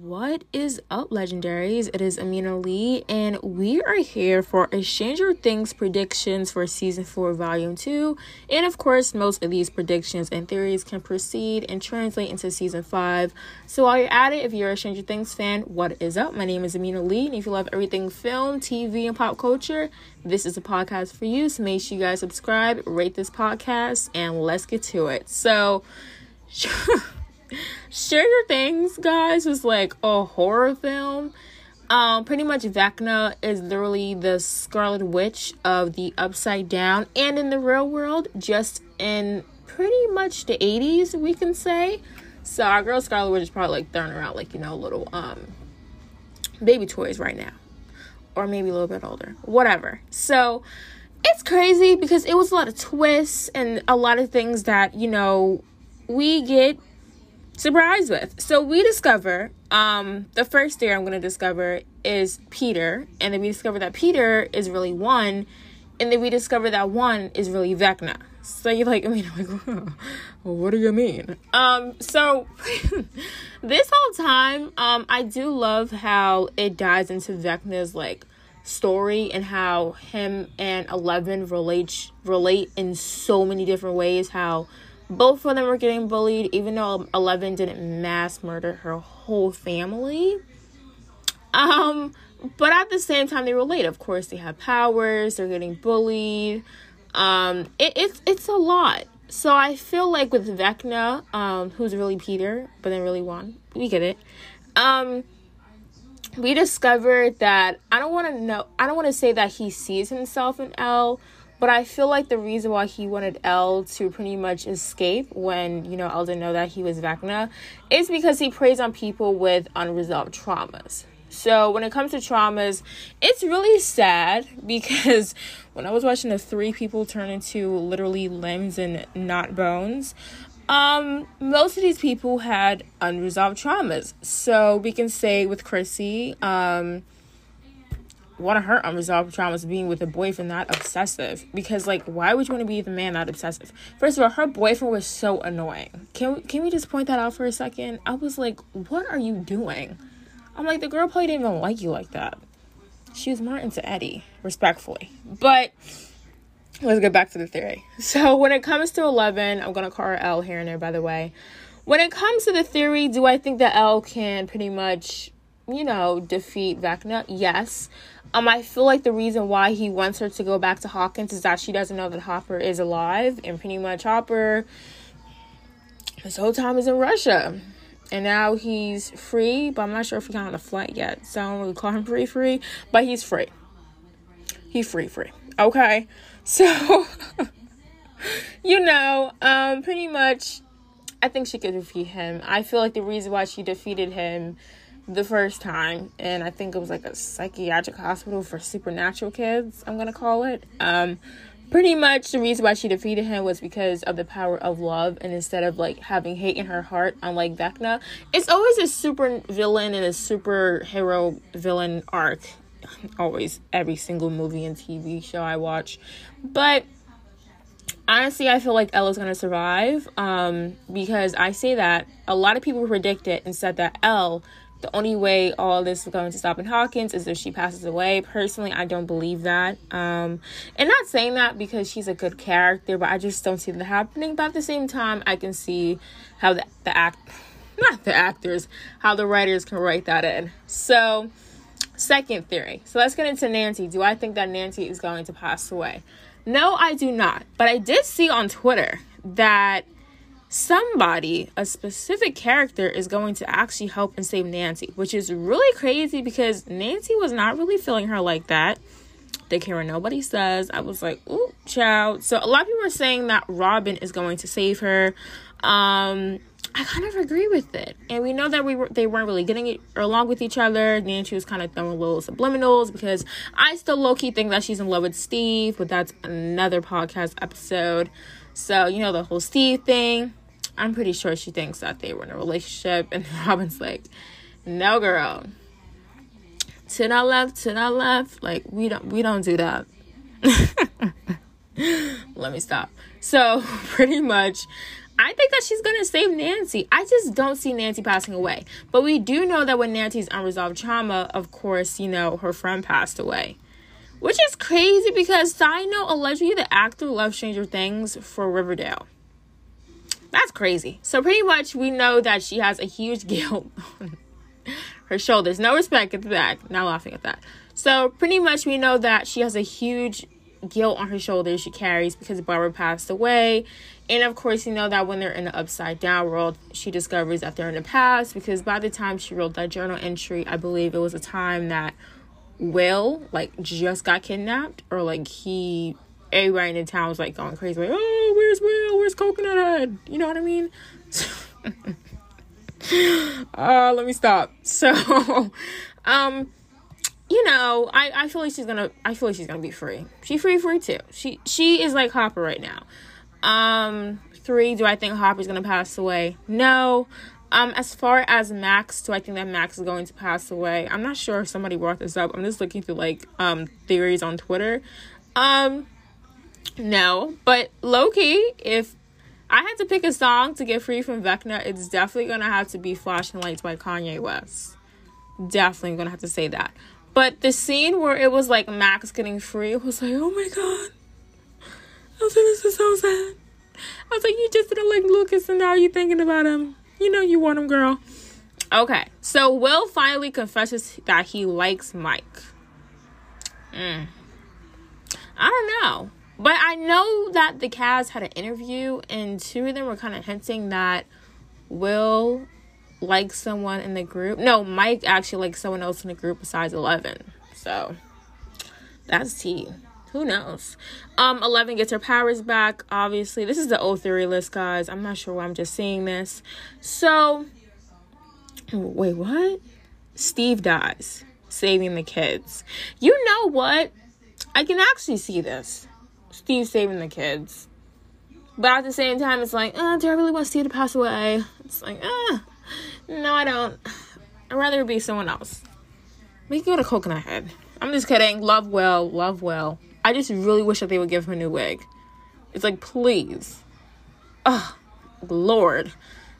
What is up, legendaries? It is Amina Lee, and we are here for a Stranger Things predictions for season 4, volume 2. And of course, most of these predictions and theories can proceed and translate into season 5. So, while you're at it, if you're a Stranger Things fan, what is up? My name is Amina Lee, and if you love everything film, TV, and pop culture, this is a podcast for you. So, make sure you guys subscribe, rate this podcast, and let's get to it. So, Stranger Things, guys, was like a horror film. Um, pretty much Vecna is literally the Scarlet Witch of the Upside Down, and in the real world, just in pretty much the 80s, we can say. So our girl Scarlet Witch is probably like throwing around like you know little um baby toys right now, or maybe a little bit older, whatever. So it's crazy because it was a lot of twists and a lot of things that you know we get surprised with. So we discover um the first theory I'm gonna discover is Peter, and then we discover that Peter is really one, and then we discover that one is really Vecna. So you're like, I mean, like, well, what do you mean? Um, so this whole time, um, I do love how it dives into Vecna's like story and how him and Eleven relate relate in so many different ways. How both of them were getting bullied, even though Eleven didn't mass murder her whole family. Um, but at the same time, they relate. Of course, they have powers. They're getting bullied. Um, it, it's it's a lot. So I feel like with Vecna, um, who's really Peter, but then really One, we get it. Um, we discovered that I don't want to know. I don't want to say that he sees himself in El but I feel like the reason why he wanted El to pretty much escape when, you know, El didn't know that he was Vecna is because he preys on people with unresolved traumas. So when it comes to traumas, it's really sad because when I was watching the three people turn into literally limbs and not bones, um, most of these people had unresolved traumas. So we can say with Chrissy, um, one of her unresolved traumas being with a boyfriend that obsessive. Because like, why would you want to be with a man that obsessive? First of all, her boyfriend was so annoying. Can we, can we just point that out for a second? I was like, what are you doing? I'm like, the girl probably didn't even like you like that. She was more into Eddie, respectfully. But let's get back to the theory. So when it comes to Eleven, I'm gonna call her El here and there. By the way, when it comes to the theory, do I think that El can pretty much you know, defeat Vecna? Yes. Um, I feel like the reason why he wants her to go back to Hawkins is that she doesn't know that Hopper is alive, and pretty much Hopper, this whole time is in Russia, and now he's free, but I'm not sure if he got on a flight yet, so I don't really call him free, free, but he's free. He's free, free. Okay, so you know, um, pretty much, I think she could defeat him. I feel like the reason why she defeated him the first time and i think it was like a psychiatric hospital for supernatural kids i'm gonna call it. Um pretty much the reason why she defeated him was because of the power of love and instead of like having hate in her heart unlike vecna it's always a super villain and a superhero villain arc. Always every single movie and tv show i watch. But honestly i feel like ella's gonna survive um because i say that a lot of people predicted and said that El the only way all this is going to stop in Hawkins is if she passes away. Personally, I don't believe that. Um, and not saying that because she's a good character, but I just don't see that happening. But at the same time, I can see how the, the act, not the actors, how the writers can write that in. So, second theory. So let's get into Nancy. Do I think that Nancy is going to pass away? No, I do not. But I did see on Twitter that somebody, a specific character, is going to actually help and save Nancy, which is really crazy because Nancy was not really feeling her like that. They care what nobody says. I was like, ooh, child. So a lot of people are saying that Robin is going to save her. Um, I kind of agree with it. And we know that we were they weren't really getting it along with each other. Nancy was kind of throwing little subliminals because I still low key think that she's in love with Steve, but that's another podcast episode. So, you know, the whole Steve thing. I'm pretty sure she thinks that they were in a relationship, and Robin's like, "No, girl. To our left, to our left. Like we don't we don't do that." Let me stop. So pretty much, I think that she's gonna save Nancy. I just don't see Nancy passing away. But we do know that when Nancy's unresolved trauma, of course, you know, her friend passed away. Which is crazy because side note, allegedly the actor left Stranger Things for Riverdale. That's crazy. So pretty much we know that she has a huge guilt on her shoulders. No respect at the back. Not laughing at that. So pretty much we know that she has a huge guilt on her shoulders she carries because Barbara passed away. And of course, you know that when they're in the upside down world, she discovers that they're in the past because by the time she wrote that journal entry, I believe it was a time that Will like just got kidnapped or like he everybody in the town was like going crazy like oh where's Will where's Coconut You know what I mean? Uh let me stop. So um you know I I feel like she's gonna I feel like she's gonna be free. She free free too. She she is like Hopper right now. Um three do I think Hopper's gonna pass away? No. Um, as far as Max, do I think that Max is going to pass away? I'm not sure if somebody brought this up. I'm just looking through like um theories on Twitter. Um, no, but low key, if I had to pick a song to get free from Vecna, it's definitely gonna have to be "Flashing Lights" by Kanye West. Definitely gonna have to say that. But the scene where it was like Max getting free, was like, oh my god, I was like, this is so sad. I was like, you just didn't like Lucas, and now you're thinking about him. You know you want him, girl. Okay, so Will finally confesses that he likes Mike. Mm. I don't know. But I know that the cast had an interview, and two of them were kind of hinting that Will likes someone in the group. No, Mike actually likes someone else in the group besides Eleven. So that's tea. Who knows? Um, Eleven gets her powers back. Obviously, this is the old theory list, guys. I'm not sure why I'm just seeing this. So, wait, what? Steve dies, saving the kids. You know what? I can actually see this. Steve saving the kids. But at the same time, it's like, uh, do I really want Steve to pass away? It's like, uh, no, I don't. I'd rather be someone else. We can go to Coconut Head. I'm just kidding. Love well, love well. I just really wish that they would give him a new wig. It's like, please. Oh, Lord.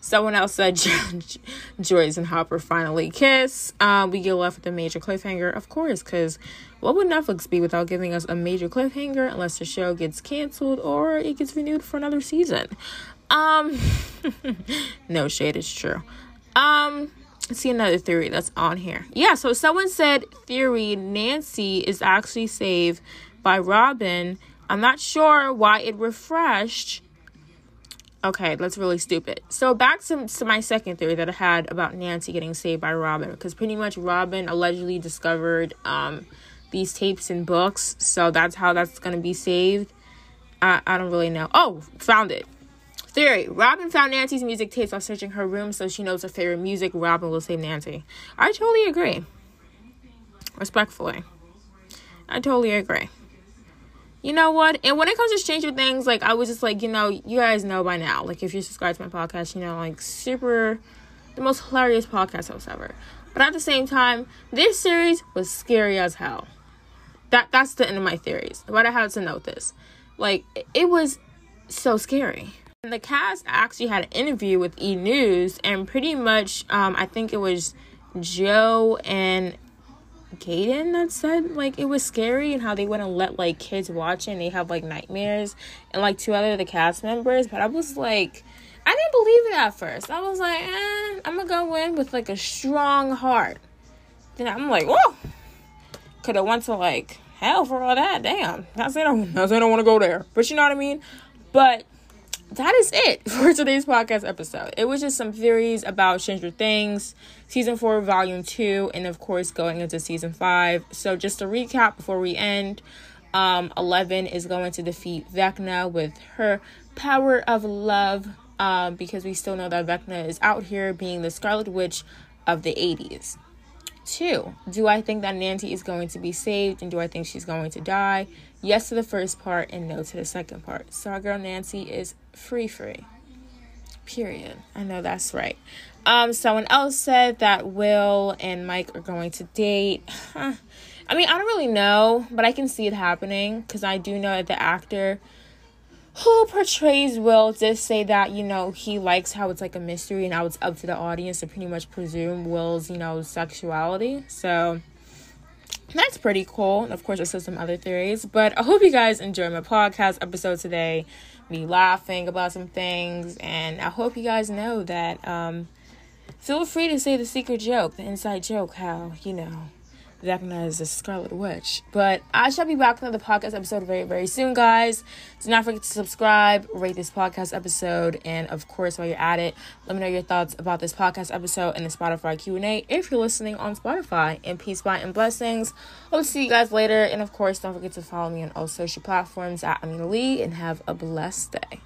Someone else said Joyce and Hopper finally kiss. Um, we get left with a major cliffhanger, of course, because what would Netflix be without giving us a major cliffhanger unless the show gets canceled or it gets renewed for another season? Um, no shade, it's true. Um, let's see another theory that's on here. Yeah, so someone said theory Nancy is actually saved by Robin. I'm not sure why it refreshed. Okay, that's really stupid. So back to, to my second theory that I had about Nancy getting saved by Robin, because pretty much Robin allegedly discovered um, these tapes and books, so that's how that's gonna be saved. I, I don't really know. Oh, found it. Theory Robin found Nancy's music tapes while searching her room, so she knows her favorite music. Robin will save Nancy. I totally agree. Respectfully. I totally agree you know what? And when it comes to Stranger Things, like I was just like, you know, you guys know by now. Like if you subscribe to my podcast, you know, like super the most hilarious podcast host ever. But at the same time, this series was scary as hell. That that's the end of my theories. But I had to note this. Like it was so scary. And the cast actually had an interview with E News, and pretty much, um, I think it was Joe and Gaten that said like it was scary and how they wouldn't let like kids watch it and they have like nightmares and like two other the cast members. But I was like, I didn't believe it at first. I was like, eh, I'm gonna go in with like a strong heart. Then I'm like, whoa, could have went to like hell for all that. Damn, not saying I, not saying I don't want to go there, but you know what I mean. But that is it for today's podcast episode. It was just some theories about Stranger Things, season four, volume two, and of course going into season five. So just to recap before we end, um, Eleven is going to defeat Vecna with her power of love. Um, because we still know that Vecna is out here being the Scarlet Witch of the 80s. Two, do I think that Nancy is going to be saved and do I think she's going to die? Yes to the first part and no to the second part. So our girl Nancy is free free. Period. I know that's right. Um, someone else said that Will and Mike are going to date. I mean, I don't really know, but I can see it happening because I do know that the actor who portrays Will did say that, you know, he likes how it's like a mystery and how it's up to the audience to pretty much presume Will's, you know, sexuality. So that's pretty cool. And of course, there's some other theories. But I hope you guys enjoy my podcast episode today. Me laughing about some things. And I hope you guys know that um, feel free to say the secret joke, the inside joke, how, you know, Vecna is a Scarlet Witch. But I shall be back with another podcast episode very, very soon, guys. Do not forget to subscribe, rate this podcast episode, and of course, while you're at it, let me know your thoughts about this podcast episode and the Spotify Q&A if you're listening on Spotify. And peace, bye, and blessings. Hope to see you guys later. And of course, don't forget to follow me on all social platforms at Amina Lee and have a blessed day.